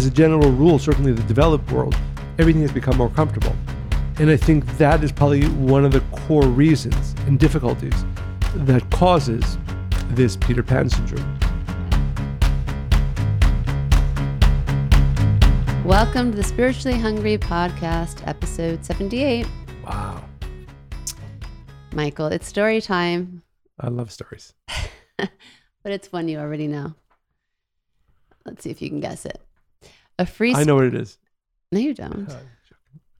as a general rule, certainly the developed world, everything has become more comfortable. And I think that is probably one of the core reasons and difficulties that causes this Peter Pan syndrome. Welcome to the Spiritually Hungry Podcast, episode 78. Wow. Michael, it's story time, I love stories. but it's one you already know. Let's see if you can guess it. A free. I know what it is. No, you don't.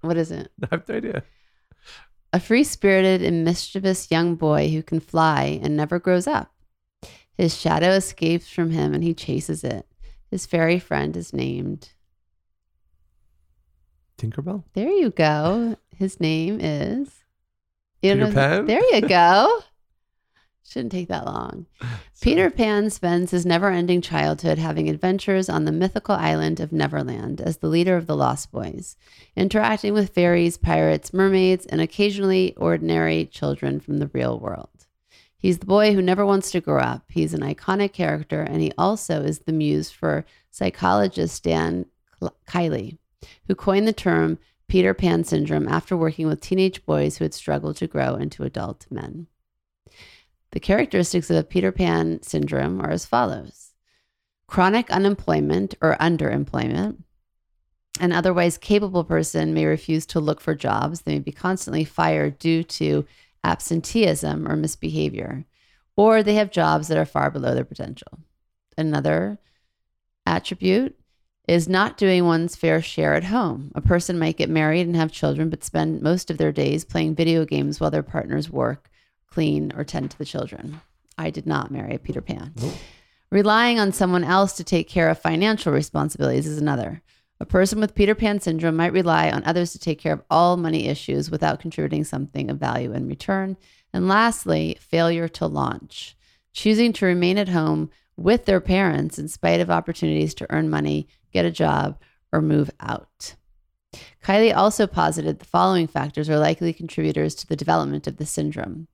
What is it? I have no idea. A free spirited and mischievous young boy who can fly and never grows up. His shadow escapes from him and he chases it. His fairy friend is named. Tinkerbell? There you go. His name is. You Peter know- Pan? There you go. Shouldn't take that long. Peter Pan spends his never ending childhood having adventures on the mythical island of Neverland as the leader of the Lost Boys, interacting with fairies, pirates, mermaids, and occasionally ordinary children from the real world. He's the boy who never wants to grow up. He's an iconic character, and he also is the muse for psychologist Dan Kiley, who coined the term Peter Pan syndrome after working with teenage boys who had struggled to grow into adult men. The characteristics of a Peter Pan syndrome are as follows chronic unemployment or underemployment. An otherwise capable person may refuse to look for jobs. They may be constantly fired due to absenteeism or misbehavior, or they have jobs that are far below their potential. Another attribute is not doing one's fair share at home. A person might get married and have children, but spend most of their days playing video games while their partners work, clean, or tend to the children. I did not marry a Peter Pan. Nope. Relying on someone else to take care of financial responsibilities is another. A person with Peter Pan syndrome might rely on others to take care of all money issues without contributing something of value in return. And lastly, failure to launch. Choosing to remain at home with their parents in spite of opportunities to earn money, get a job, or move out. Kiley also posited the following factors are likely contributors to the development of the syndrome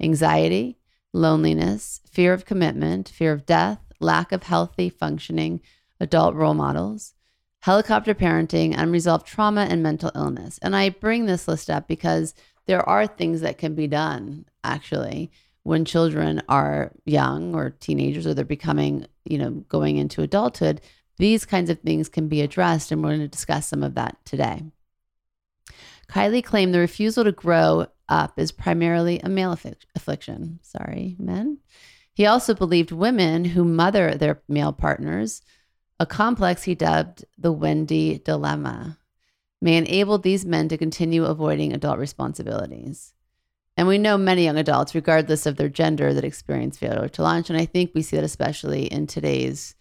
anxiety, loneliness, fear of commitment, fear of death, lack of healthy functioning adult role models, helicopter parenting, unresolved trauma, and mental illness. And I bring this list up because there are things that can be done actually when children are young or teenagers or they're becoming, you know, going into adulthood. These kinds of things can be addressed, and we're going to discuss some of that today. Kiley claimed the refusal to grow up is primarily a male affic- affliction. Sorry, men. He also believed women who mother their male partners, a complex he dubbed the Wendy dilemma, may enable these men to continue avoiding adult responsibilities. And we know many young adults, regardless of their gender, that experience failure to launch. And I think we see that especially in today's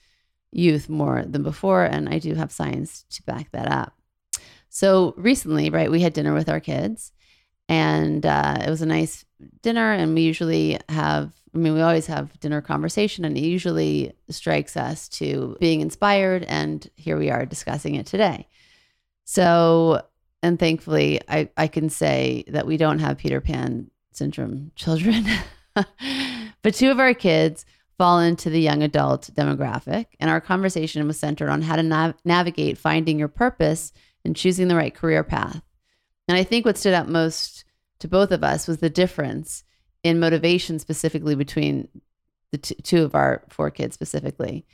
youth more than before. And I do have science to back that up. So recently, right, we had dinner with our kids, and uh, it was a nice dinner. And we usually have, I mean, we always have dinner conversation, and it usually strikes us to being inspired. And here we are discussing it today. So, and thankfully, I, I can say that we don't have Peter Pan syndrome children, but two of our kids fall into the young adult demographic. And our conversation was centered on how to nav- navigate finding your purpose and choosing the right career path. And I think what stood out most to both of us was the difference in motivation specifically between the t- two of our four kids specifically.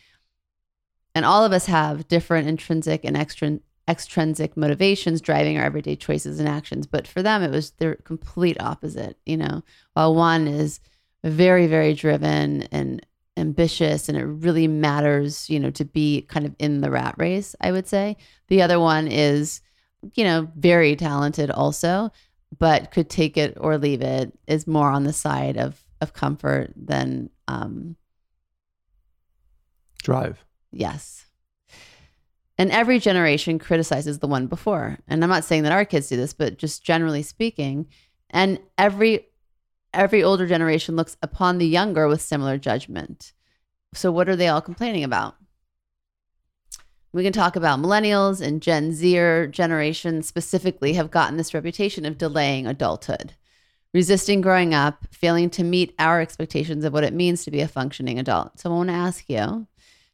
And all of us have different intrinsic and extrin- extrinsic motivations driving our everyday choices and actions. But for them, it was the complete opposite. You know, while one is very, very driven and ambitious and it really matters, you know, to be kind of in the rat race, I would say. The other one is, you know, very talented also, but could take it or leave it, is more on the side of of comfort than um Drive. yes. And every generation criticizes the one before. And I'm not saying that our kids do this, but just generally speaking, and every every older generation looks upon the younger with similar judgment. So what are they all complaining about? We can talk about millennials and Gen Z generation specifically have gotten this reputation of delaying adulthood, resisting growing up, failing to meet our expectations of what it means to be a functioning adult. So I want to ask you,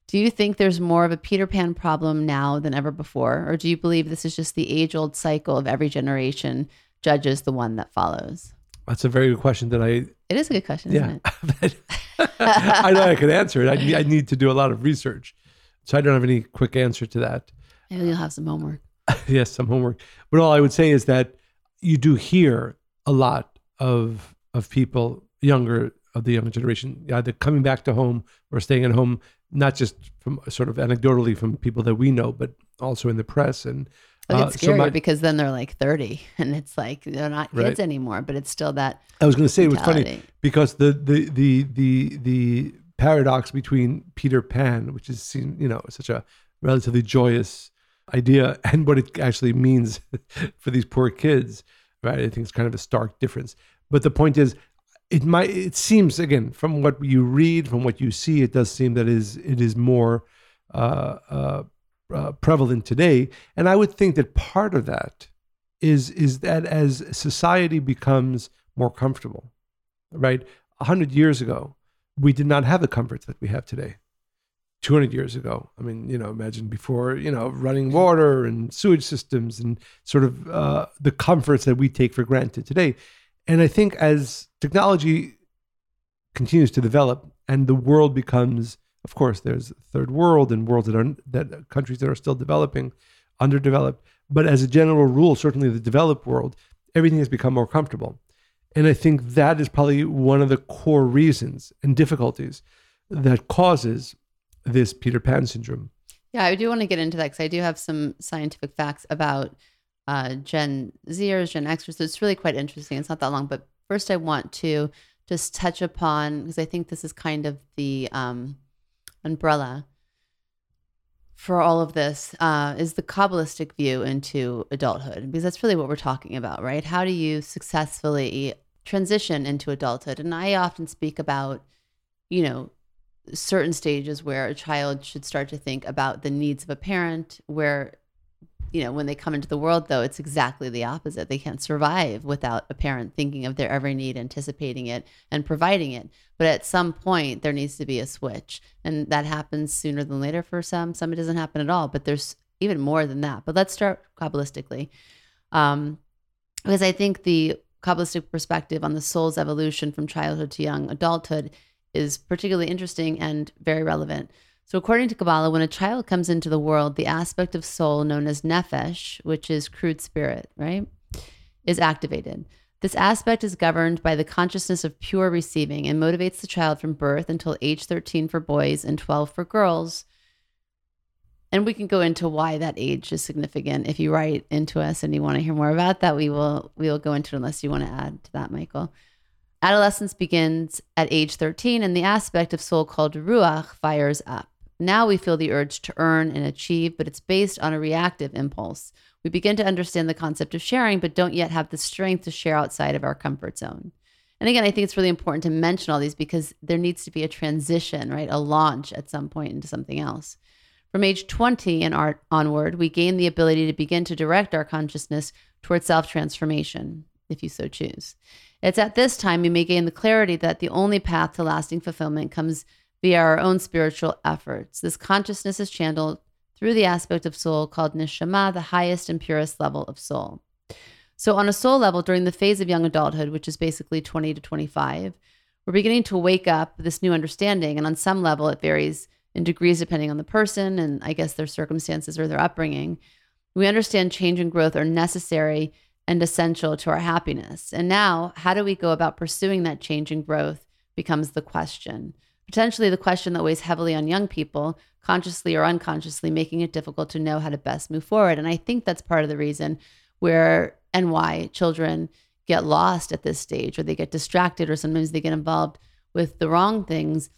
Do you think there's more of a Peter Pan problem now than ever before? Or do you believe this is just the age old cycle of every generation judges the one that follows? That's a very good question that I. It is a good question, Yeah. isn't it? I know I could answer it. I, I need to do a lot of research. So I don't have any quick answer to that. Maybe you'll have some homework. yes, some homework. But all I would say is that you do hear a lot of of people younger of the younger generation either coming back to home or staying at home, not just from sort of anecdotally from people that we know, but also in the press and. It uh, so my- because then they're like 30 and it's like they're not kids Right. anymore, but it's still that I was going to say it was funny because the the the the the paradox between Peter Pan, which is seen, you know, such a relatively joyous idea, and what it actually means for these poor kids, right? I think it's kind of a stark difference. But the point is, it might it seems again from what you read, from what you see, it does seem that is it is more uh, uh, uh, prevalent today, and I would think that part of that is is that as society becomes more comfortable, right? A hundred years ago, we did not have the comforts that we have today. 200 years ago. I mean, you know, imagine before, you know, running water and sewage systems and sort of uh, the comforts that we take for granted today. And I think as technology continues to develop and the world becomes, of course, there's third world and worlds that are that countries that are still developing, underdeveloped. But as a general rule, certainly the developed world, everything has become more comfortable. And I think that is probably one of the core reasons and difficulties that causes this Peter Pan syndrome. Yeah, I do want to get into that because I do have some scientific facts about uh, Gen Zers, Gen Xers. So it's really quite interesting. It's not that long, but first I want to just touch upon because I think this is kind of the um, umbrella for all of this uh, is the Kabbalistic view into adulthood because that's really what we're talking about, right? How do you successfully transition into adulthood? And I often speak about, you know, certain stages where a child should start to think about the needs of a parent where you know when they come into the world though it's exactly the opposite. They can't survive without a parent thinking of their every need anticipating it and providing it. But at some point there needs to be a switch and that happens sooner than later for some. Some it doesn't happen at all but there's even more than that. But let's start kabbalistically. Um, because i think the kabbalistic perspective on the soul's evolution from childhood to young adulthood is particularly interesting and very relevant. So, according to Kabbalah, when a child comes into the world, the aspect of soul known as nefesh, which is crude spirit, right, is activated. This aspect is governed by the consciousness of pure receiving and motivates the child from birth until age 13 for boys and 12 for girls. And we can go into why that age is significant. If you write into us and you want to hear more about that, we will we will go into it unless you want to add to that, Michael. Adolescence begins at age 13, and the aspect of soul called ruach fires up. Now we feel the urge to earn and achieve, but it's based on a reactive impulse. We begin to understand the concept of sharing, but don't yet have the strength to share outside of our comfort zone. And again, I think it's really important to mention all these because there needs to be a transition, right? A launch at some point into something else. From age 20 and art onward, we gain the ability to begin to direct our consciousness towards self transformation, if you so choose. It's at this time we may gain the clarity that the only path to lasting fulfillment comes via our own spiritual efforts. This consciousness is channeled through the aspect of soul called neshama, the highest and purest level of soul. So, on a soul level, during the phase of young adulthood, which is basically 20 to 25, we're beginning to wake up this new understanding. And on some level, it varies in degrees depending on the person and I guess their circumstances or their upbringing. We understand change and growth are necessary and essential to our happiness. And now, how do we go about pursuing that change and growth becomes the question. Potentially, the question that weighs heavily on young people, consciously or unconsciously, making it difficult to know how to best move forward. And I think that's part of the reason where and why children get lost at this stage, or they get distracted, or sometimes they get involved with the wrong things,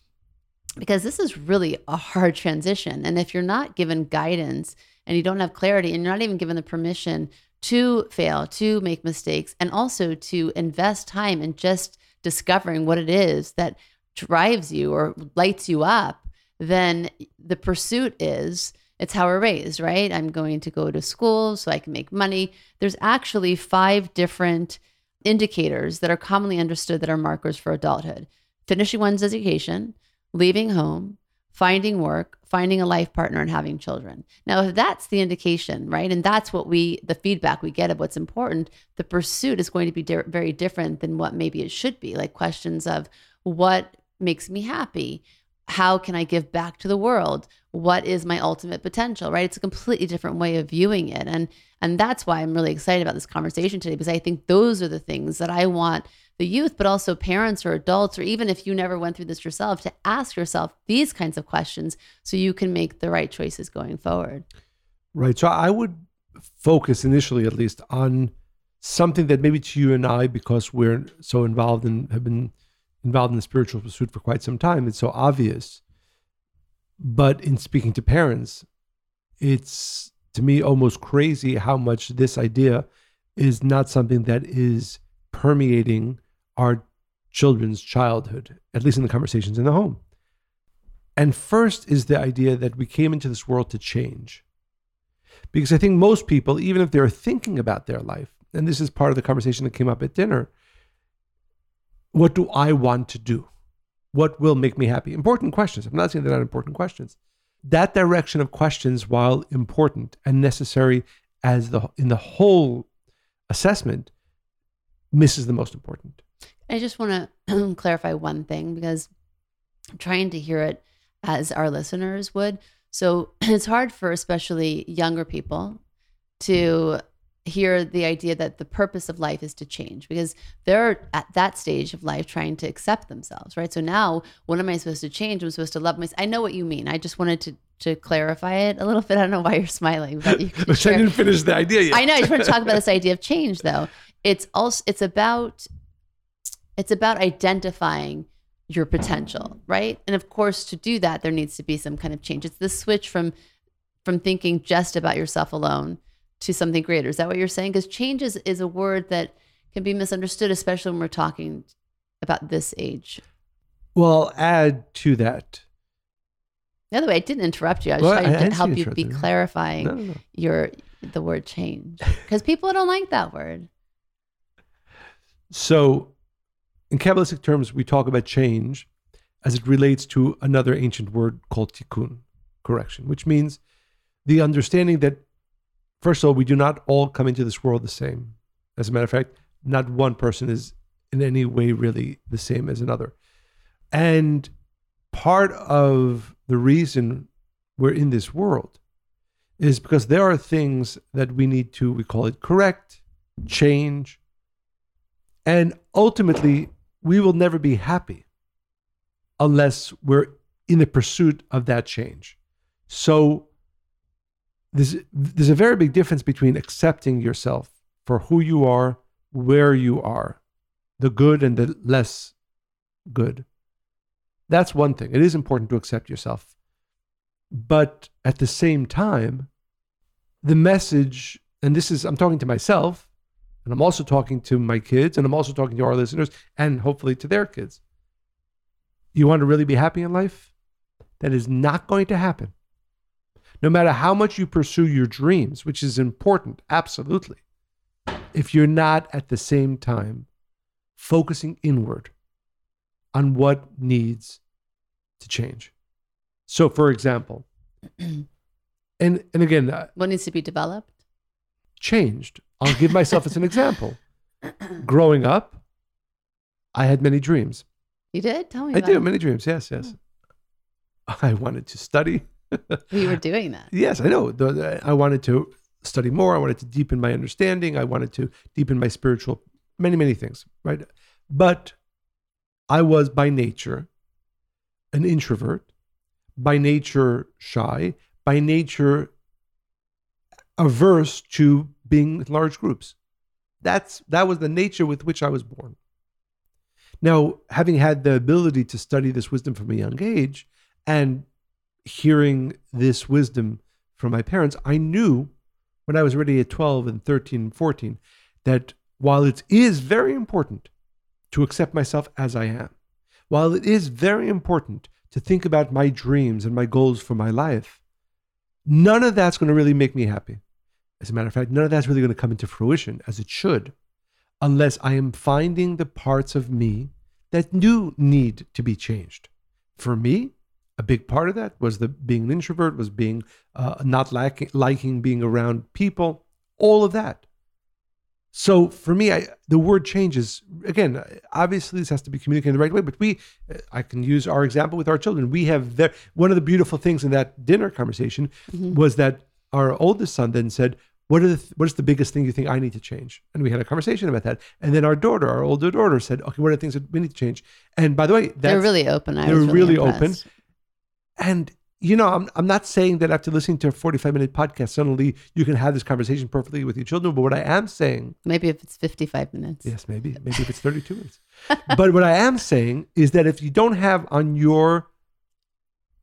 because this is really a hard transition. And if you're not given guidance and you don't have clarity, and you're not even given the permission to fail, to make mistakes, and also to invest time in just discovering what it is that drives you or lights you up, then the pursuit is it's how we're raised, right? I'm going to go to school so I can make money. There's actually five different indicators that are commonly understood that are markers for adulthood finishing one's education, leaving home, finding work, finding a life partner and having children. Now, if that's the indication, right, and that's what we, the feedback we get of what's important, the pursuit is going to be di- very different than what maybe it should be. Like questions of what makes me happy? How can I give back to the world? What is my ultimate potential, right? It's a completely different way of viewing it. And and that's why I'm really excited about this conversation today because I think those are the things that I want the youth, but also parents or adults, or even if you never went through this yourself, to ask yourself these kinds of questions so you can make the right choices going forward. Right. So I would focus initially, at least, on something that maybe to you and I, because we're so involved and have been involved in the spiritual pursuit for quite some time, it's so obvious. But in speaking to parents, it's to me almost crazy how much this idea is not something that is permeating our children's childhood, at least in the conversations in the home. And first is the idea that we came into this world to change. Because I think most people, even if they're thinking about their life, and this is part of the conversation that came up at dinner, what do I want to do? What will make me happy? Important questions. I'm not saying they're not important questions that direction of questions, while important and necessary as the in the whole assessment, misses the most important. I just want to clarify one thing because I'm trying to hear it as our listeners would. So it's hard for especially younger people to hear the idea that the purpose of life is to change because they're at that stage of life trying to accept themselves, right? So now, what am I supposed to change? I'm supposed to love myself. I know what you mean. I just wanted to to clarify it a little bit. I don't know why you're smiling, but you can I didn't finish the idea yet. I know. I just want to talk about this idea of change, though. It's also it's about it's about identifying your potential, right? And of course, to do that, there needs to be some kind of change. It's the switch from from thinking just about yourself alone to something greater. Is that what you're saying? Because change is, is a word that can be misunderstood, especially when we're talking about this age. Well, I'll add to that. By the way, I didn't interrupt you. I was well, trying I, to I help you be clarifying no, no. your the word change because people don't like that word. So, in Kabbalistic terms, we talk about change as it relates to another ancient word called tikkun, correction, which means the understanding that First of all, we do not all come into this world the same. As a matter of fact, not one person is in any way really the same as another. And part of the reason we're in this world is because there are things that we need to, we call it correct, change. And ultimately, we will never be happy unless we're in the pursuit of that change. So there's there's a very big difference between accepting yourself for who you are, where you are, the good and the less good. That's one thing. It is important to accept yourself. But at the same time, the message, and this is, I'm talking to myself, and I'm also talking to my kids, and I'm also talking to our listeners, and hopefully to their kids. You want to really be happy in life? That is not going to happen no matter how much you pursue your dreams, which is important, absolutely, if you're not at the same time focusing inward on what needs to change. So, for example, and and again, uh, what needs to be developed? Changed. I'll give myself as an example. Growing up, I had many dreams. You did? Tell me. I do many dreams. Yes, yes. Oh. I wanted to study we were doing that. yes, I know. I wanted to study more. I wanted to deepen my understanding. I wanted to deepen my spiritual, many, many things, right? But I was by nature an introvert, by nature shy, by nature averse to being with large groups. That's that was the nature with which I was born. Now, having had the ability to study this wisdom from a young age and hearing this wisdom from my parents, I knew when I was already at 12 and 13 and 14 that while it is very important to accept myself as I am, while it is very important to think about my dreams and my goals for my life, none of that's going to really make me happy. As a matter of fact, none of that's really going to come into fruition as it should, unless I am finding the parts of me that do need to be changed. For me, a big part of that was the being an introvert, was being uh, not liking, liking being around people, all of that. So for me, I, the word changes again. Obviously, this has to be communicated the right way. But we, I can use our example with our children. We have their, one of the beautiful things in that dinner conversation Mhm. was that our oldest son then said, "What are the, what is the biggest thing you think I need to change?" And we had a conversation about that. And then our daughter, our older daughter, said, "Okay, what are the things that we need to change?" And by the way, They're really open. I they're was really, really open. And you know, I'm I'm not saying that after listening to a 45 minute podcast, suddenly you can have this conversation perfectly with your children. But what I am saying Maybe if it's 55 minutes. Yes, maybe. Maybe if it's 32 minutes. but what I am saying is that if you don't have on your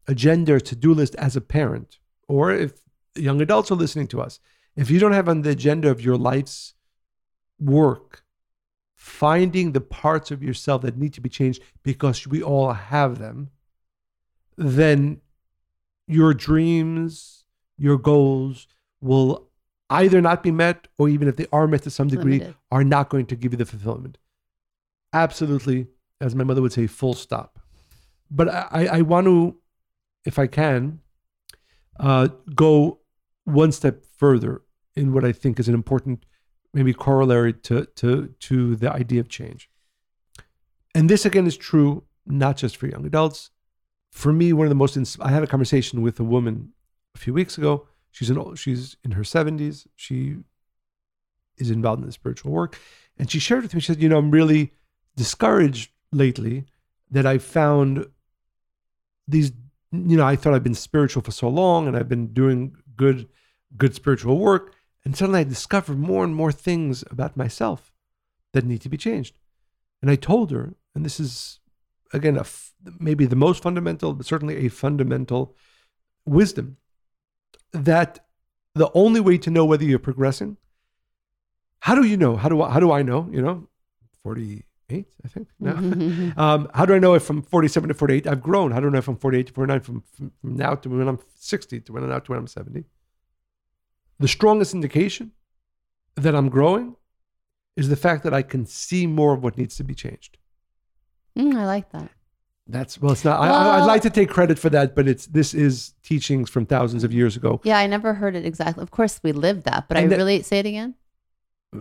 agenda to do list as a parent, or if young adults are listening to us, if you don't have on the agenda of your life's work, finding the parts of yourself that need to be changed because we all have them, then your dreams, your goals will either not be met or even if they are met to some degree Limited. are not going to give you the fulfillment. Absolutely, as my mother would say, full stop. But I, I I want to, if I can, uh, go one step further in what I think is an important, maybe corollary to to to the idea of change. And this again is true not just for young adults. For me, one of the most ins- I had a conversation with a woman a few weeks ago. She's in she's in her seventies. She is involved in the spiritual work, and she shared with me. She said, "You know, I'm really discouraged lately that I found these. You know, I thought I've been spiritual for so long, and I've been doing good, good spiritual work, and suddenly I discovered more and more things about myself that need to be changed." And I told her, and this is again a f- maybe the most fundamental, but certainly a fundamental wisdom that the only way to know whether you're progressing how do you know? How do I, how do I know? You know 48 I think now. Mhm. um, how do I know if from 47 to 48 I've grown. How do I know if from 48 to 49 from, from, from now to when I'm 60 to when I'm now to when I'm 70 the strongest indication that I'm growing is the fact that I can see more of what needs to be changed Mm, I like that. that's well it's not I, I, Well- I'd like to take credit for that but it's this is teachings from thousands of years ago Yeah, I never heard it exactly. Of course, we lived that, but I And the- really say it again.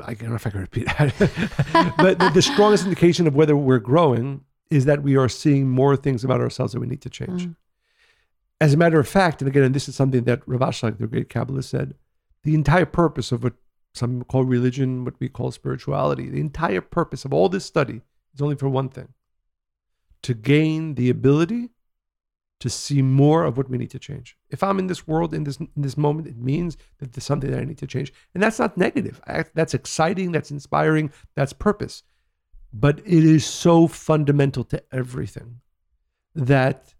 I don't know if I can repeat that. but the, the strongest indication of whether we're growing is that we are seeing more things about ourselves that we need to change. Mm. As a matter of fact, and again, and this is something that Rav Ashlag, the great Kabbalist, said, the entire purpose of what some call religion, what we call spirituality, the entire purpose of all this study is only for one thing to gain the ability to see more of what we need to change. If I'm in this world in this in this moment, it means that there's something that I need to change, and that's not negative. I, that's exciting. That's inspiring. That's purpose. But it is so fundamental to everything that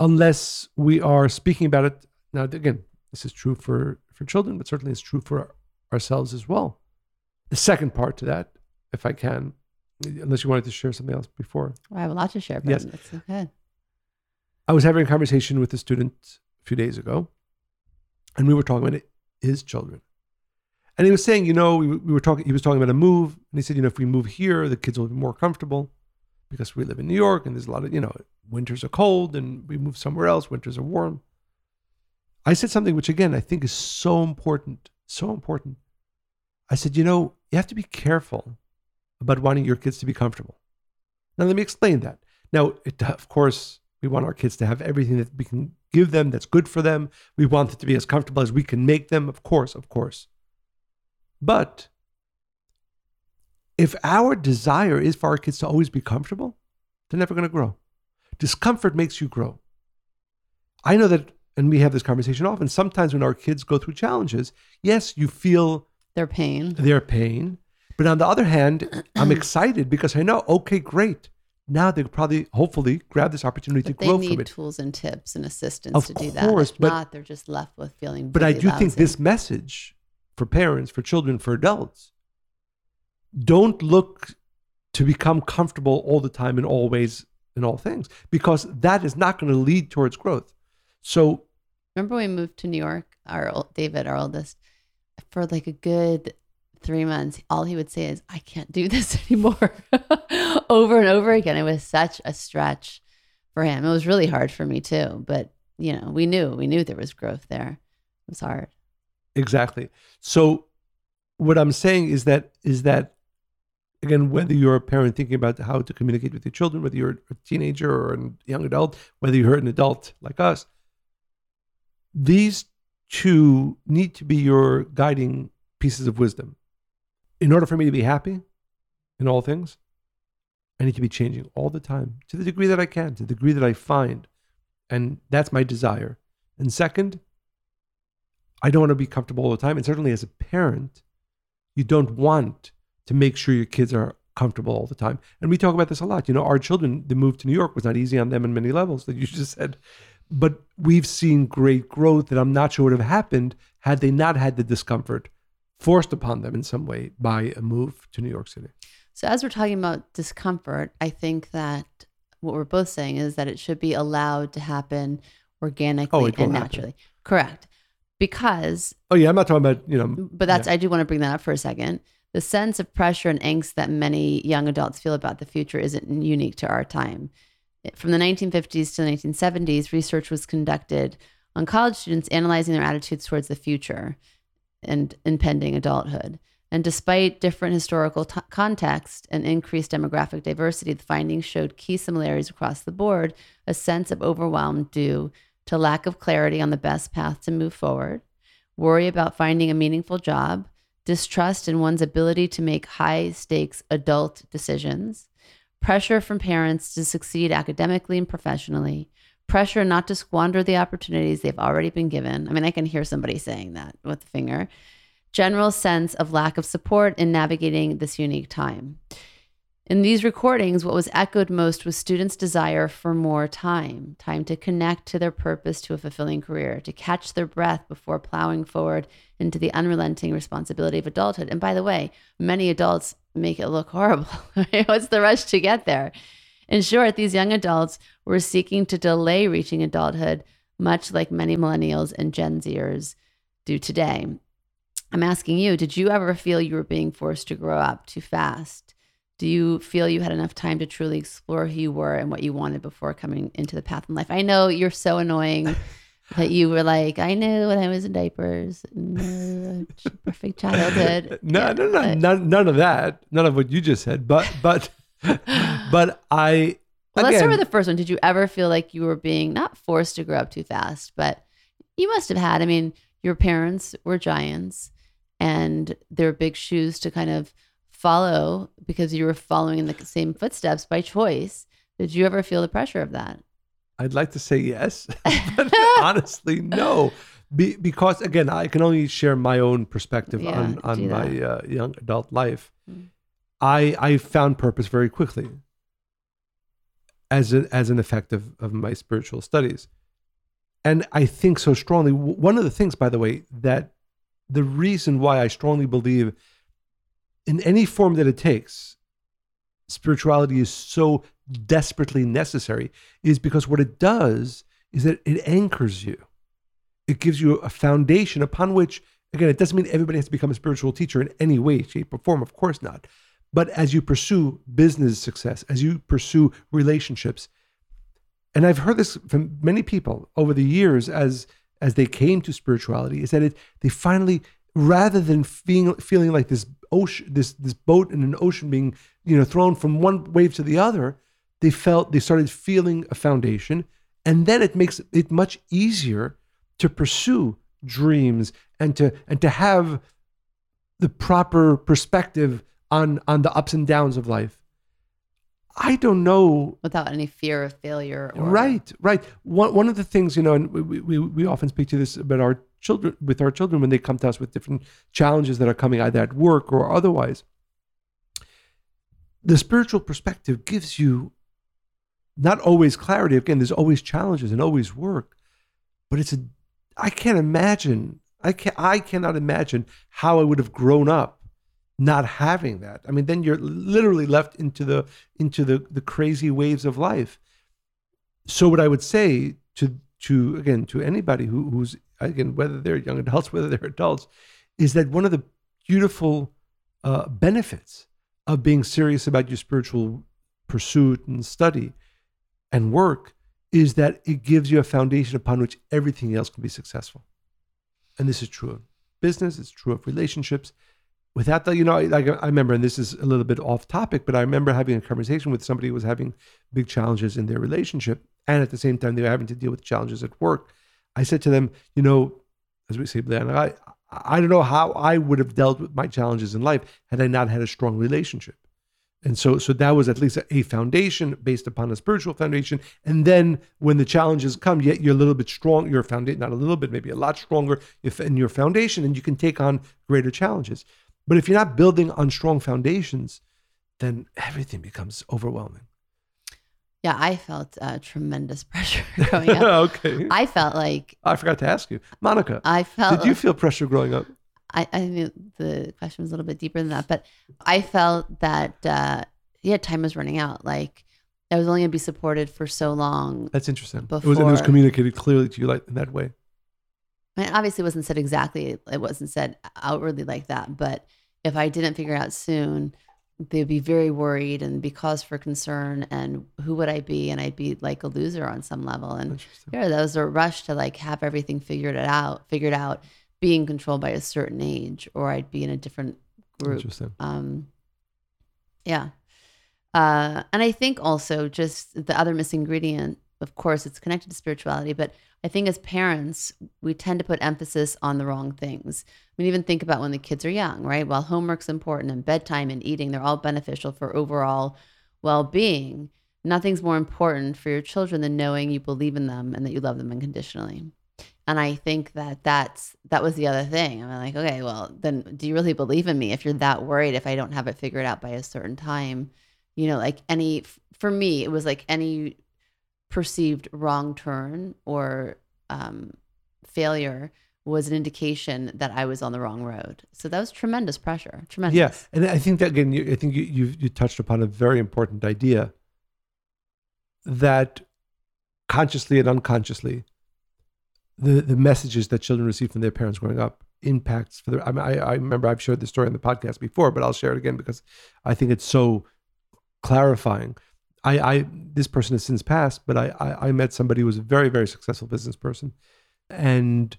unless we are speaking about it now, again, this is true for for children, but certainly it's true for ourselves as well. The second part to that, if I can, unless you wanted to share something else before. I have a lot to share. Yes. Yes. It's okay. I was having a conversation with a student a few days ago, and we were talking about his children. And he was saying, you know, we, we were talking, he was talking about a move, and he said, you know, if we move here, the kids will be more comfortable because we live in New York and there's a lot of, you know, winters are cold and we move somewhere else, winters are warm. I said something which, again, I think is so important, so important. I said, you know, you have to be careful about wanting your kids to be comfortable. Now, let me explain that. Now, it, of course, we want our kids to have everything that we can give them that's good for them. We want it to be as comfortable as we can make them, of course, of course. But if our desire is for our kids to always be comfortable, they're never going to grow. Discomfort makes you grow. I know that, and we have this conversation often. Sometimes when our kids go through challenges, yes, you feel Their pain. their pain. But on the other hand, I'm excited because I know, okay, great. Now they probably, hopefully, grab this opportunity But to grow from it. They need tools and tips and assistance Of to do that. course, If but- not, they're just left with feeling. But I really do think this message for parents, for children, for adults, don't look to become comfortable all the time in all ways, in all things, because that is not going to lead towards growth. So, Remember when we moved to New York? Our ol- David, our oldest, for like a good three months, all he would say is, "I can't do this anymore," over and over again. It was such a stretch, for him. It was really hard for me too, but you know, we knew we knew there was growth there. It was hard. Exactly. So what I'm saying is that is that again, whether you're a parent thinking about how to communicate with your children, whether you're a teenager or a young adult, whether you're an adult like us, these two need to be your guiding pieces of wisdom. In order for me to be happy in all things, I need to be changing all the time to the degree that I can, to the degree that I find. And that's my desire. And second, I don't want to be comfortable all the time. And certainly as a parent, you don't want to make sure your kids are comfortable all the time. And we talk about this a lot. You know, our children, the move to New York was not easy on them in many levels, that you just said. But we've seen great growth that I'm not sure would have happened had they not had the discomfort forced upon them in some way by a move to New York City. So, as we're talking about discomfort, I think that what we're both saying is that it should be allowed to happen organically Oh, and happen. naturally. Correct. Because Oh yeah, I'm not talking about you know. but that's yeah. I do want to bring that up for a second. The sense of pressure and angst that many young adults feel about the future isn't unique to our time. From the 1950s to the 1970s, research was conducted on college students analyzing their attitudes towards the future and impending adulthood. And despite different historical t- context and increased demographic diversity, the findings showed key similarities across the board a sense of overwhelm due to lack of clarity on the best path to move forward, worry about finding a meaningful job, distrust in one's ability to make high stakes adult decisions, pressure from parents to succeed academically and professionally, pressure not to squander the opportunities they've already been given. I mean, I can hear somebody saying that with the finger. General sense of lack of support in navigating this unique time. In these recordings, what was echoed most was students' desire for more time time to connect to their purpose to a fulfilling career, to catch their breath before plowing forward into the unrelenting responsibility of adulthood. And by the way, many adults make it look horrible. What's the rush to get there? In short, these young adults were seeking to delay reaching adulthood, much like many millennials and Gen Zers do today. I'm asking you, did you ever feel you were being forced to grow up too fast? Do you feel you had enough time to truly explore who you were and what you wanted before coming into the path in life? I know you're so annoying that you were like, I knew when I was in diapers, no, perfect childhood. No, Yeah, no, no, but- none, none of that. None of what you just said. But, but, but I. Well, let's start with the first one. Did you ever feel like you were being not forced to grow up too fast, but you must have had? I mean, your parents were giants and they're big shoes to kind of follow because you were following in the same footsteps by choice. Did you ever feel the pressure of that? I'd like to say yes, but honestly, no. Be, because again, I can only share my own perspective Yeah, on, on my uh, young adult life. Mm. I I found purpose very quickly as a, as an effect of, of my spiritual studies, and I think so strongly. One of the things, by the way, that the reason why I strongly believe in any form that it takes, spirituality is so desperately necessary is because what it does is that it anchors you. It gives you a foundation upon which, again, it doesn't mean everybody has to become a spiritual teacher in any way, shape, or form. Of course not. But as you pursue business success, as you pursue relationships, and I've heard this from many people over the years as as they came to spirituality, is that it they finally, rather than feeling feeling like this ocean, this this boat in an ocean being you know thrown from one wave to the other, they felt they started feeling a foundation, and then it makes it much easier to pursue dreams and to and to have the proper perspective on on the ups and downs of life. I don't know Without any fear of failure or Right, right. One one of the things you know, and we, we we often speak to this about our children with our children when they come to us with different challenges that are coming either at work or otherwise. The spiritual perspective gives you not always clarity. Again, there's always challenges and always work, but it's a. I can't imagine. I can I cannot imagine how I would have grown up not having that. I mean, then you're literally left into the into the the crazy waves of life. So what I would say to to again to anybody who, who's again whether they're young adults whether they're adults is that one of the beautiful uh, benefits of being serious about your spiritual pursuit and study and work is that it gives you a foundation upon which everything else can be successful. And this is true of business, it's true of relationships. Without that, you know, like I remember, and this is a little bit off topic, but I remember having a conversation with somebody who was having big challenges in their relationship. And at the same time, they were having to deal with challenges at work. I said to them, you know, as we say, I, I don't know how I would have dealt with my challenges in life had I not had a strong relationship. And so, so that was at least a foundation based upon a spiritual foundation. And then when the challenges come, yet you're a little bit strong, your foundation, not a little bit, maybe a lot stronger if in your foundation, and you can take on greater challenges. But if you're not building on strong foundations, then everything becomes overwhelming. Yeah, I felt uh, tremendous pressure growing up. okay. I felt like I forgot to ask you, Monica. I felt. Did you feel pressure growing up? I, I knew the question was a little bit deeper than that, but I felt that uh, yeah, time was running out. Like I was only going to be supported for so long. That's interesting. Before, it was, it was communicated clearly to you like in that way. I mean, obviously, it wasn't said exactly. It wasn't said outwardly like that. But if I didn't figure out soon, they'd be very worried and be cause for concern. And who would I be? And I'd be like a loser on some level. And yeah, that was a rush to like have everything figured it out, figured out being controlled by a certain age, or I'd be in a different group. Interesting. Um, yeah. Uh, and I think also just the other missing ingredient, of course, it's connected to spirituality, but I think as parents, we tend to put emphasis on the wrong things. I mean, even think about when the kids are young, right? While homework's important and bedtime and eating, they're all beneficial for overall well being. Nothing's more important for your children than knowing you believe in them and that you love them unconditionally. And I think that that's that was the other thing. I'm like, okay, well, then do you really believe in me if you're that worried if I don't have it figured out by a certain time? You know, like any for me, it was like any perceived wrong turn or um, failure was an indication that I was on the wrong road. So that was tremendous pressure. Tremendous. Yeah, and I think that again, you, I think you, you you touched upon a very important idea that consciously and unconsciously the the messages that children receive from their parents growing up impacts for the. I, mean, I, I remember I've shared this story on the podcast before, but I'll share it again because I think it's so clarifying. I, I this person has since passed, but I, I, I met somebody who was a very very successful business person, and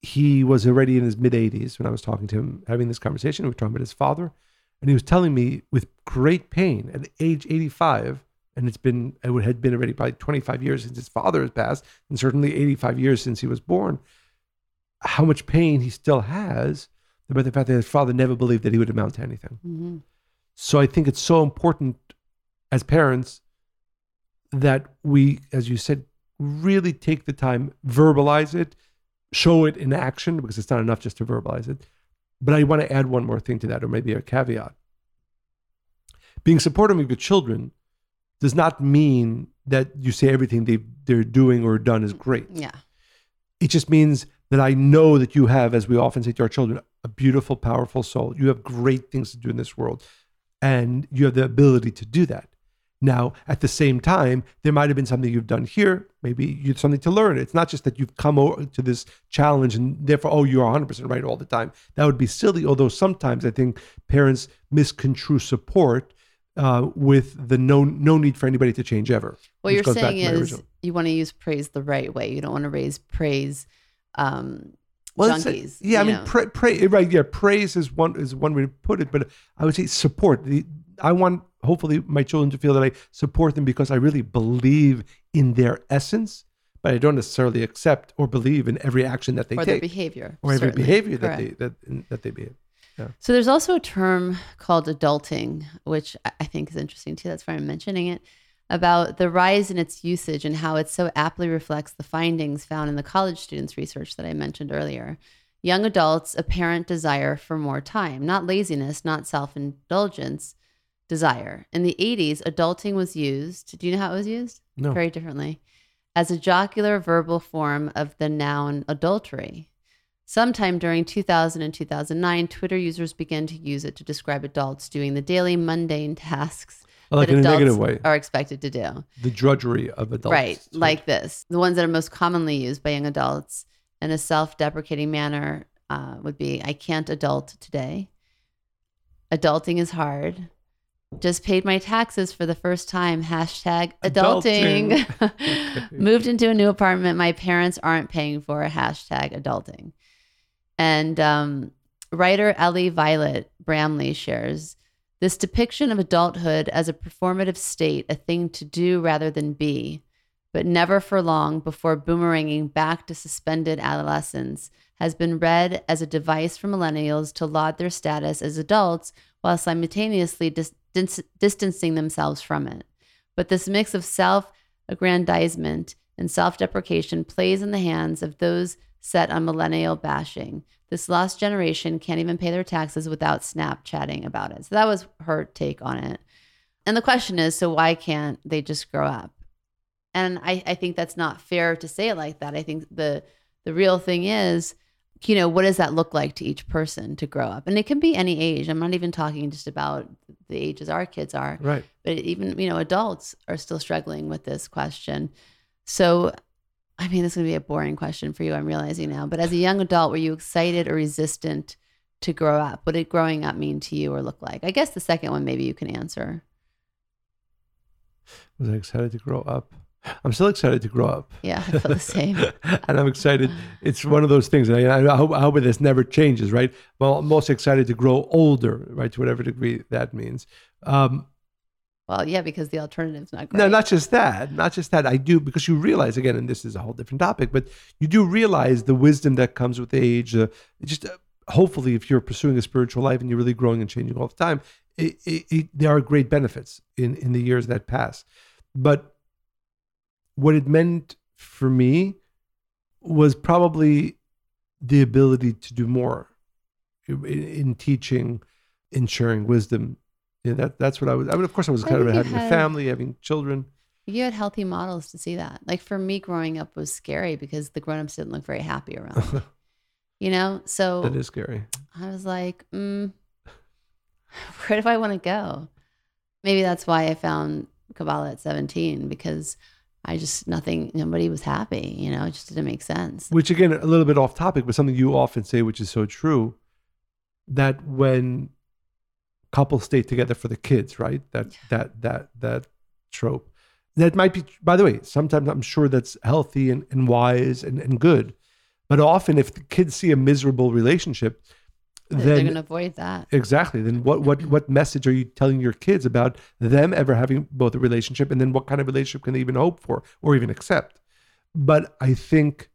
he was already in his mid 80s when I was talking to him, having this conversation. We were talking about his father, and he was telling me with great pain at age 85 and it's been it had been already probably 25 years since his father has passed and certainly 85 years since he was born how much pain he still has about the fact that his father never believed that he would amount to anything mm-hmm. so i think it's so important as parents that we as you said really take the time verbalize it show it in action because it's not enough just to verbalize it but i want to add one more thing to that or maybe a caveat being supportive of your children does not mean that you say everything they they're doing or done is great. Yeah. It just means that I know that you have, as we often say to our children, a beautiful, powerful soul. You have great things to do in this world, and you have the ability to do that. Now, at the same time, there might have been something you've done here. Maybe you something to learn. It's not just that you've come over to this challenge and therefore, oh, you're 100% right all the time. That would be silly. Although sometimes I think parents misconstrue support uh, with the no no need for anybody to change ever. What you're saying is you want to use praise the right way. You don't want to raise praise um, well, junkies. yeah, I mean, pra- pra- right? Yeah, praise is one is one way to put it, but I would say support. The, I want hopefully my children to feel that I support them because I really believe in their essence, but I don't necessarily accept or believe in every action that they take. or take, their behavior, or every behavior Correct. that they that that they behave. Yeah. So there's also a term called adulting, which I think is interesting too. That's why I'm mentioning it about the rise in its usage and how it so aptly reflects the findings found in the college students' research that I mentioned earlier. Young adults' apparent desire for more time, not laziness, not self indulgence, desire. In the 80s, adulting was used. Do you know how it was used? No. Very differently. As a jocular verbal form of the noun adultery. Sometime during 2000 and 2009, Twitter users began to use it to describe adults doing the daily mundane tasks like that in adults a negative way. are expected to do. The drudgery of adults. Right, like this. The ones that are most commonly used by young adults in a self deprecating manner uh, would be I can't adult today. Adulting is hard. Just paid my taxes for the first time. Hashtag adulting. Adulting. Moved into a new apartment my parents aren't paying for. Hashtag adulting. And um, writer Ellie Violet Bramley shares this depiction of adulthood as a performative state, a thing to do rather than be, but never for long before boomeranging back to suspended adolescence, has been read as a device for millennials to laud their status as adults while simultaneously dis- dis- distancing themselves from it. But this mix of self aggrandizement and self deprecation plays in the hands of those set on millennial bashing. This lost generation can't even pay their taxes without Snapchatting about it. So that was her take on it. And the question is so why can't they just grow up? And I, I think that's not fair to say it like that. I think the the real thing is, you know, what does that look like to each person to grow up? And it can be any age. I'm not even talking just about the ages our kids are, Right. but even, you know, adults are still struggling with this question. So, I mean, this is going to be a boring question for you, I'm realizing now. But as a young adult, were you excited or resistant to grow up? What did growing up mean to you or look like? I guess the second one, maybe you can answer. Was I excited to grow up? I'm still excited to grow up. Yeah, I feel the same. and I'm excited. It's one of those things. And I, I, hope, I hope this never changes, right? Well, I'm most excited to grow older, right? To whatever degree that means. Um, Well, yeah, because the alternative's not great. no, not just that. Not just that. I do, because you realize, again, and this is a whole different topic, but you do realize the wisdom that comes with age. Uh, just uh, hopefully, if you're pursuing a spiritual life and you're really growing and changing all the time, it, it, it, there are great benefits in, in the years that pass. But what it meant for me was probably the ability to do more in, in teaching, in sharing wisdom. Yeah, that that's what I was. I mean, of course, I was kind of having a family, having children. You had healthy models to see that. Like for me, growing up was scary because the grown-ups didn't look very happy around. me. You know, so that is scary. I was like, mm, where do I want to go? Maybe that's why I found Kabbalah at 17 because I just, nothing, nobody was happy. You know, it just didn't make sense. Which again, a little bit off topic, but something you often say, which is so true, that when couples stay together for the kids, right? That that that that trope. That might be, by the way, sometimes I'm sure that's healthy and, and wise and, and good. But often if the kids see a miserable relationship, They're going to avoid that. Exactly. Then what what what message are you telling your kids about them ever having both a relationship and then what kind of relationship can they even hope for or even accept? But I think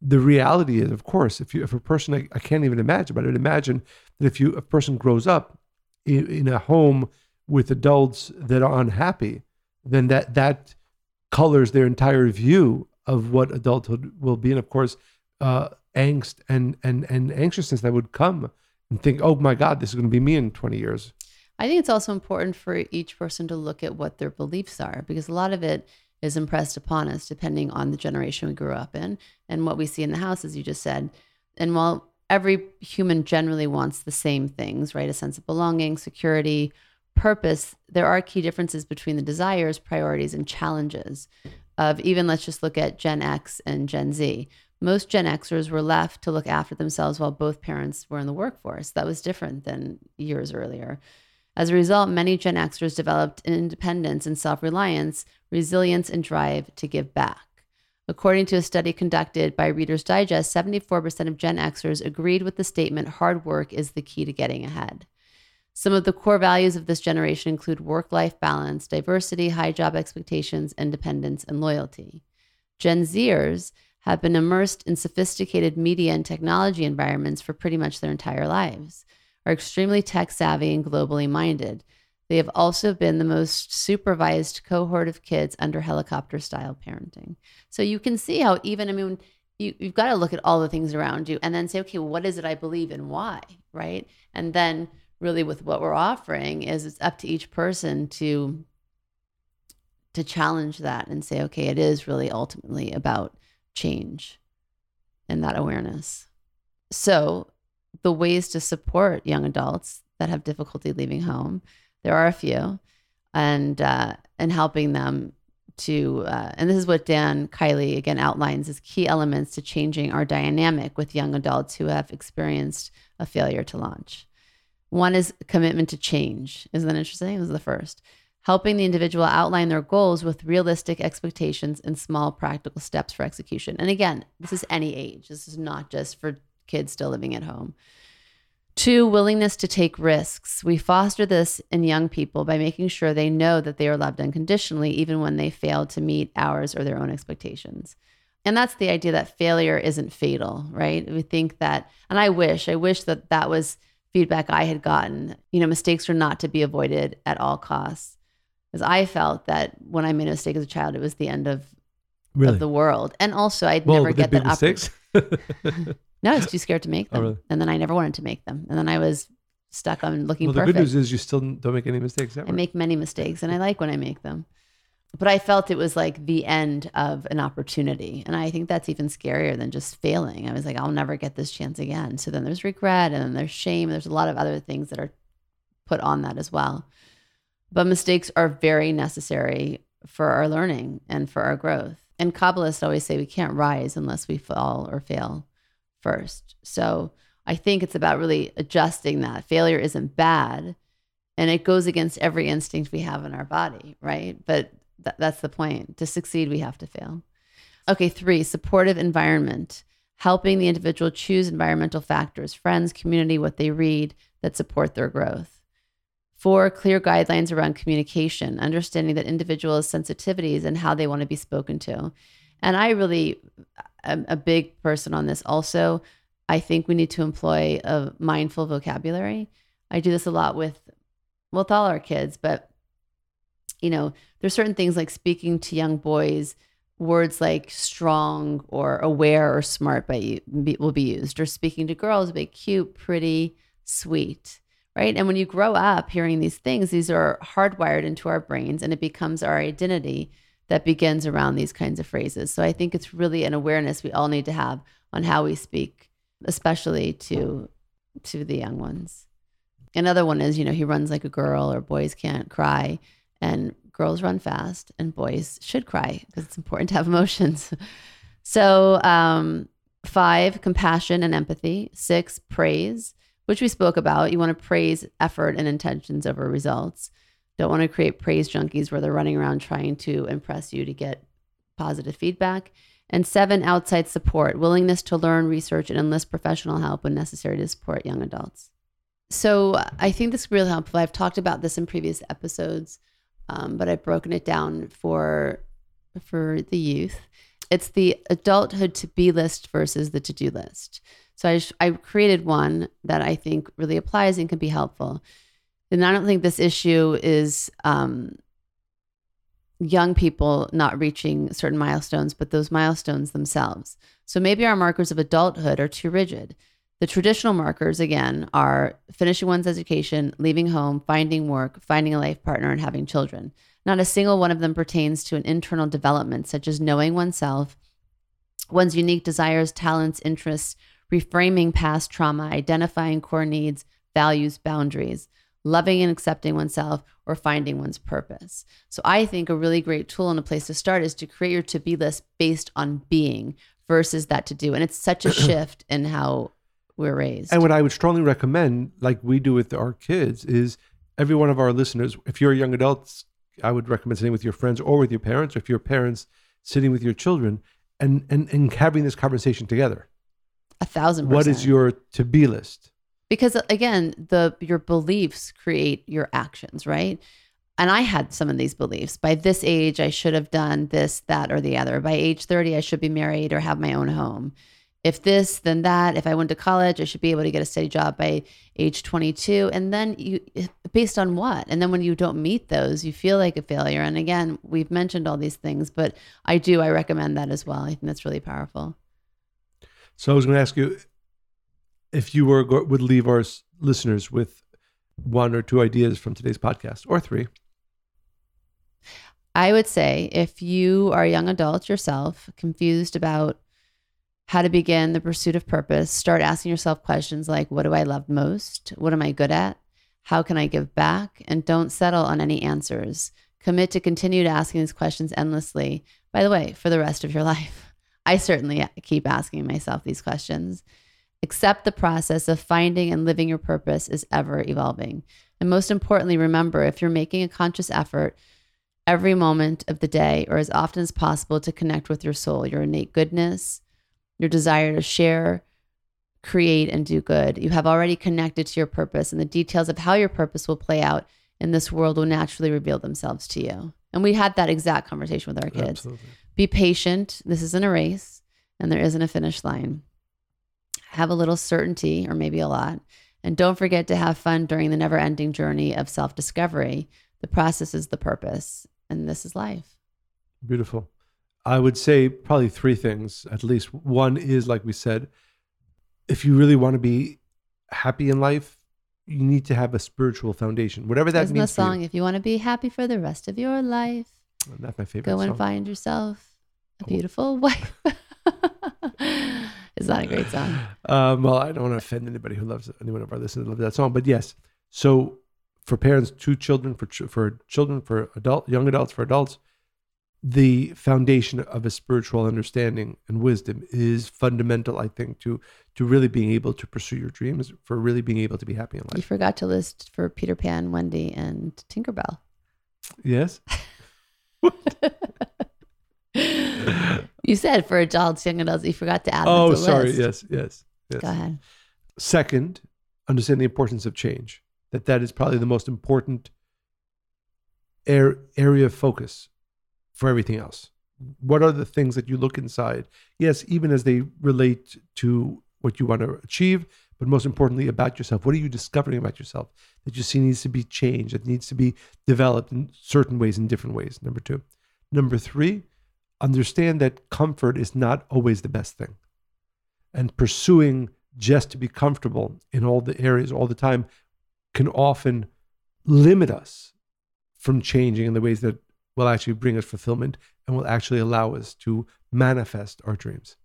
the reality is, of course, if you if a person I, I can't even imagine, but I would imagine that if you a person grows up in, in a home with adults that are unhappy, then that that colors their entire view of what adulthood will be, and of course, uh, angst and and and anxiousness that would come and think, oh my God, this is going to be me in 20 years. I think it's also important for each person to look at what their beliefs are because a lot of it is impressed upon us depending on the generation we grew up in and what we see in the house, as you just said. And while every human generally wants the same things, right? A sense of belonging, security, purpose, there are key differences between the desires, priorities, and challenges of even let's just look at Gen X and Gen Z. Most Gen Xers were left to look after themselves while both parents were in the workforce. That was different than years earlier. As a result, many Gen Xers developed independence and self reliance, resilience, and drive to give back. According to a study conducted by Reader's Digest, 74% of Gen Xers agreed with the statement hard work is the key to getting ahead. Some of the core values of this generation include work life balance, diversity, high job expectations, independence, and loyalty. Gen Zers have been immersed in sophisticated media and technology environments for pretty much their entire lives, are extremely tech savvy and globally minded. They have also been the most supervised cohort of kids under helicopter style parenting. So you can see how, even, I mean, you, you've got to look at all the things around you and then say, okay, what is it I believe in? Why? Right. And then, really, with what we're offering, is it's up to each person to to challenge that and say, okay, it is really ultimately about change and that awareness. So, the ways to support young adults that have difficulty leaving home, there are a few, and uh, and helping them to, uh, and this is what Dan Kiley again outlines as key elements to changing our dynamic with young adults who have experienced a failure to launch. One is commitment to change. Isn't that interesting? This is the first. Helping the individual outline their goals with realistic expectations and small practical steps for execution. And again, this is any age. This is not just for kids still living at home. Two, willingness to take risks. We foster this in young people by making sure they know that they are loved unconditionally, even when they fail to meet ours or their own expectations. And that's the idea that failure isn't fatal, right? We think that, and I wish, I wish that that was feedback I had gotten. You know, mistakes are not to be avoided at all costs. Because I felt that when I made a mistake as a child, it was the end of, Really? of the world. And also, I'd well, never get that mistakes. No, I was too scared to make Oh, them. really? And then I never wanted to make them. And then I was stuck on looking well, the perfect. good news is you still don't make any mistakes ever. I make many mistakes and I like when I make them. But I felt it was like the end of an opportunity. And I think that's even scarier than just failing. I was like, I'll never get this chance again. So then there's regret and then there's shame. There's a lot of other things that are put on that as well. But mistakes are very necessary for our learning and for our growth. And Kabbalists always say we can't rise unless we fall or fail first. So I think it's about really adjusting that. Failure isn't bad and it goes against every instinct we have in our body, right? But th- that's the point. To succeed, we have to fail. Okay, three, supportive environment, helping the individual choose environmental factors, friends, community, what they read that support their growth. Four, clear guidelines around communication, understanding that individuals' sensitivities and how they want to be spoken to. And I really am a big person on this also. I think we need to employ a mindful vocabulary. I do this a lot with with all our kids, but you know, there's certain things like speaking to young boys, words like strong or aware or smart by will be used, or speaking to girls, be cute, pretty, sweet, right? And when you grow up hearing these things, these are hardwired into our brains, and it becomes our identity that begins around these kinds of phrases. So I think it's really an awareness we all need to have on how we speak, especially to to the young ones. Another one is, you know, he runs like a girl or boys can't cry and girls run fast and boys should cry because it's important to have emotions. So, um, five, compassion and empathy. Six, praise, which we spoke about. You want to praise effort and intentions over results. Don't want to create praise junkies where they're running around trying to impress you to get positive feedback. And seven, outside support, willingness to learn, research, and enlist professional help when necessary to support young adults. So I think this is really helpful. I've talked about this in previous episodes, um, but I've broken it down for for the youth. It's the adulthood to be list versus the to do list. So I, I created one that I think really applies and can be helpful. And I don't think this issue is um, young people not reaching certain milestones, but those milestones themselves. So maybe our markers of adulthood are too rigid. The traditional markers, again, are finishing one's education, leaving home, finding work, finding a life partner, and having children. Not a single one of them pertains to an internal development, such as knowing oneself, one's unique desires, talents, interests, reframing past trauma, identifying core needs, values, boundaries, loving and accepting oneself, or finding one's purpose. So I think a really great tool and a place to start is to create your to be list based on being versus that to do. And it's such a shift in how we're raised. And what I would strongly recommend, like we do with our kids, is every one of our listeners, if you're a young adult, I would recommend sitting with your friends or with your parents, or if you're parents, sitting with your children and and, and having this conversation together. a thousand percent. What is your to be list? because uh, again the your beliefs create your actions right and i had some of these beliefs by this age i should have done this that or the other by age 30 i should be married or have my own home if this then that. If i went to college i should be able to get a steady job by age 22 and then you based on what? And then when you don't meet those you feel like a failure. And again we've mentioned all these things but i do i recommend that as well. I think that's really powerful. So I was going to ask you if you were would leave our listeners with one or two ideas from today's podcast, or three. I would say if you are a young adult yourself, confused about how to begin the pursuit of purpose, start asking yourself questions like what do I love most? What am I good at? How can I give back? And don't settle on any answers. Commit to continue to asking these questions endlessly. By the way, for the rest of your life. I certainly keep asking myself these questions. Accept the process of finding and living your purpose is ever evolving. And most importantly, remember if you're making a conscious effort every moment of the day or as often as possible to connect with your soul, your innate goodness, your desire to share, create, and do good, you have already connected to your purpose, and the details of how your purpose will play out in this world will naturally reveal themselves to you. And we had that exact conversation with our kids. Absolutely. Be patient. This isn't a race and there isn't a finish line. Have a little certainty or maybe a lot. And don't forget to have fun during the never ending journey of self discovery. The process is the purpose, and this is life. Beautiful. I would say probably three things at least. One is, like we said, if you really want to be happy in life, you need to have a spiritual foundation, whatever that Isn't the means. you. song, if you want to be happy for the rest of your life, That's my favorite go and song. find yourself a beautiful wife. it's not a great song. Um, well, I don't want to offend anybody who loves anyone of our listeners who love that song, but yes. So for parents, two children, for ch- for children, for adult, young adults, for adults, the foundation of a spiritual understanding and wisdom is fundamental. I think to to really being able to pursue your dreams, for really being able to be happy in life. You forgot to list for Peter Pan, Wendy, and Tinkerbell. Yes. you said for adults, young adults, you forgot to add Oh, to sorry. list. Yes. Yes. Yes. Go ahead. Second, understand the importance of change. That that is probably the most important area of focus for everything else. What are the things that you look inside? Yes, even as they relate to what you want to achieve, but most importantly about yourself. What are you discovering about yourself that you see needs to be changed, that needs to be developed in certain ways, in different ways? Number two. Number three, understand that comfort is not always the best thing. And pursuing just to be comfortable in all the areas all the time can often limit us from changing in the ways that will actually bring us fulfillment and will actually allow us to manifest our dreams.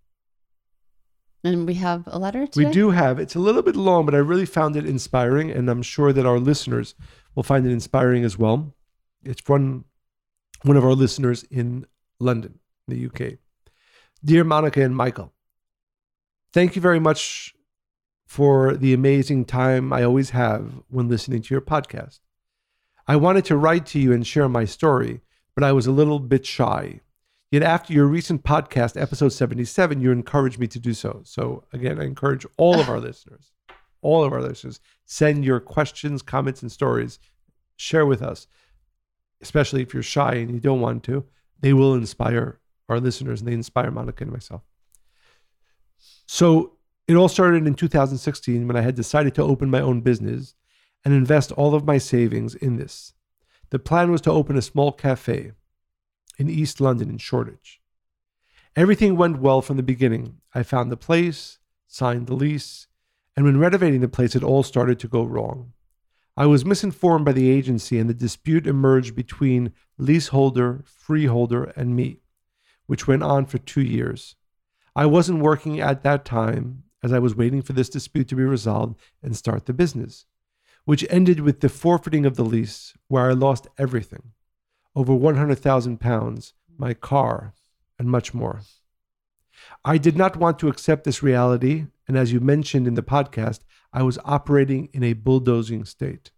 And we have a letter today. We do have, it's a little bit long, but I really found it inspiring, and I'm sure that our listeners will find it inspiring as well. It's from one of our listeners in London, the UK. Dear Monica and Michael, thank you very much for the amazing time I always have when listening to your podcast. I wanted to write to you and share my story, but I was a little bit shy. Yet after your recent podcast, episode 77, you encouraged me to do so. So again, I encourage all of our listeners, all of our listeners, send your questions, comments, and stories. Share with us, especially if you're shy and you don't want to. They will inspire our listeners and they inspire Monica and myself. So it all started in 2016 when I had decided to open my own business and invest all of my savings in this. The plan was to open a small cafe in East London in Shoreditch. Everything went well from the beginning. I found the place, signed the lease, and when renovating the place, it all started to go wrong. I was misinformed by the agency, and the dispute emerged between leaseholder, freeholder, and me, which went on for two years. I wasn't working at that time as I was waiting for this dispute to be resolved and start the business, which ended with the forfeiting of the lease, where I lost everything over 100,000 pounds, my car, and much more. I did not want to accept this reality, and as you mentioned in the podcast, I was operating in a bulldozing state.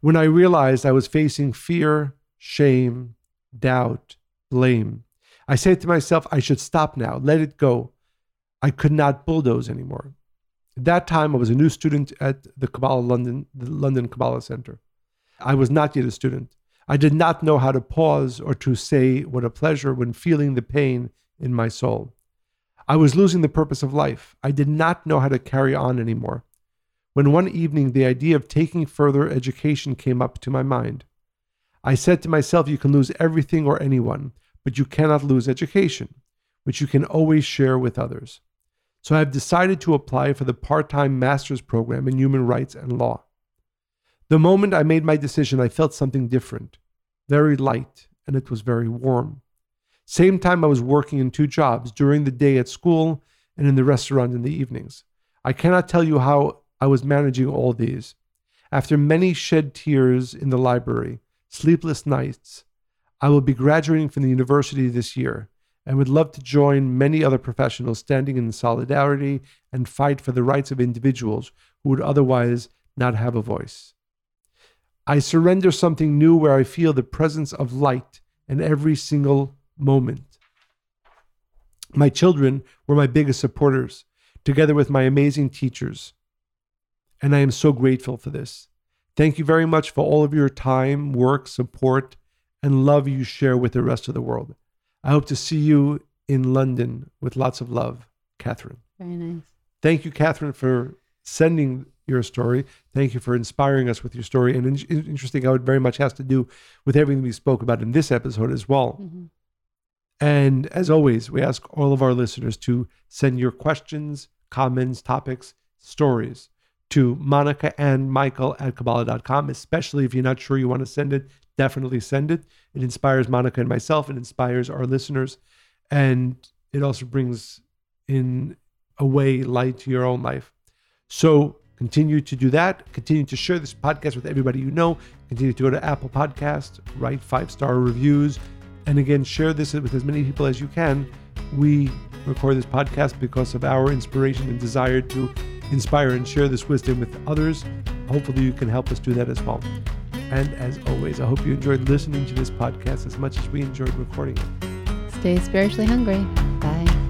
When I realized I was facing fear, shame, doubt, blame, I said to myself, I should stop now, let it go. I could not bulldoze anymore. At that time, I was a new student at the Kabbalah London, the London Kabbalah Center. I was not yet a student. I did not know how to pause or to say what a pleasure when feeling the pain in my soul. I was losing the purpose of life. I did not know how to carry on anymore. When one evening the idea of taking further education came up to my mind, I said to myself, You can lose everything or anyone, but you cannot lose education, which you can always share with others. So I have decided to apply for the part time master's program in human rights and law. The moment I made my decision, I felt something different, very light, and it was very warm. Same time, I was working in two jobs during the day at school and in the restaurant in the evenings. I cannot tell you how I was managing all these. After many shed tears in the library, sleepless nights, I will be graduating from the university this year, and would love to join many other professionals standing in solidarity and fight for the rights of individuals who would otherwise not have a voice. I surrender something new where I feel the presence of light in every single moment. My children were my biggest supporters, together with my amazing teachers. And I am so grateful for this. Thank you very much for all of your time, work, support, and love you share with the rest of the world. I hope to see you in London with lots of love, Catherine. Very nice. Thank you, Catherine, for sending your story. Thank you for inspiring us with your story. And in- interesting how it very much has to do with everything we spoke about in this episode as well. Mm-hmm. And as always, we ask all of our listeners to send your questions, comments, topics, stories to Monica and Michael at Kabbalah.com, especially if you're not sure you want to send it definitely send it. It inspires Monica and myself. It inspires our listeners. And it also brings in a way light to your own life. So continue to do that. Continue to share this podcast with everybody you know. Continue to go to Apple Podcast, write five star reviews. And again, share this with as many people as you can. We record this podcast because of our inspiration and desire to inspire and share this wisdom with others. Hopefully, you can help us do that as well. And as always, I hope you enjoyed listening to this podcast as much as we enjoyed recording it. Stay spiritually hungry. Bye.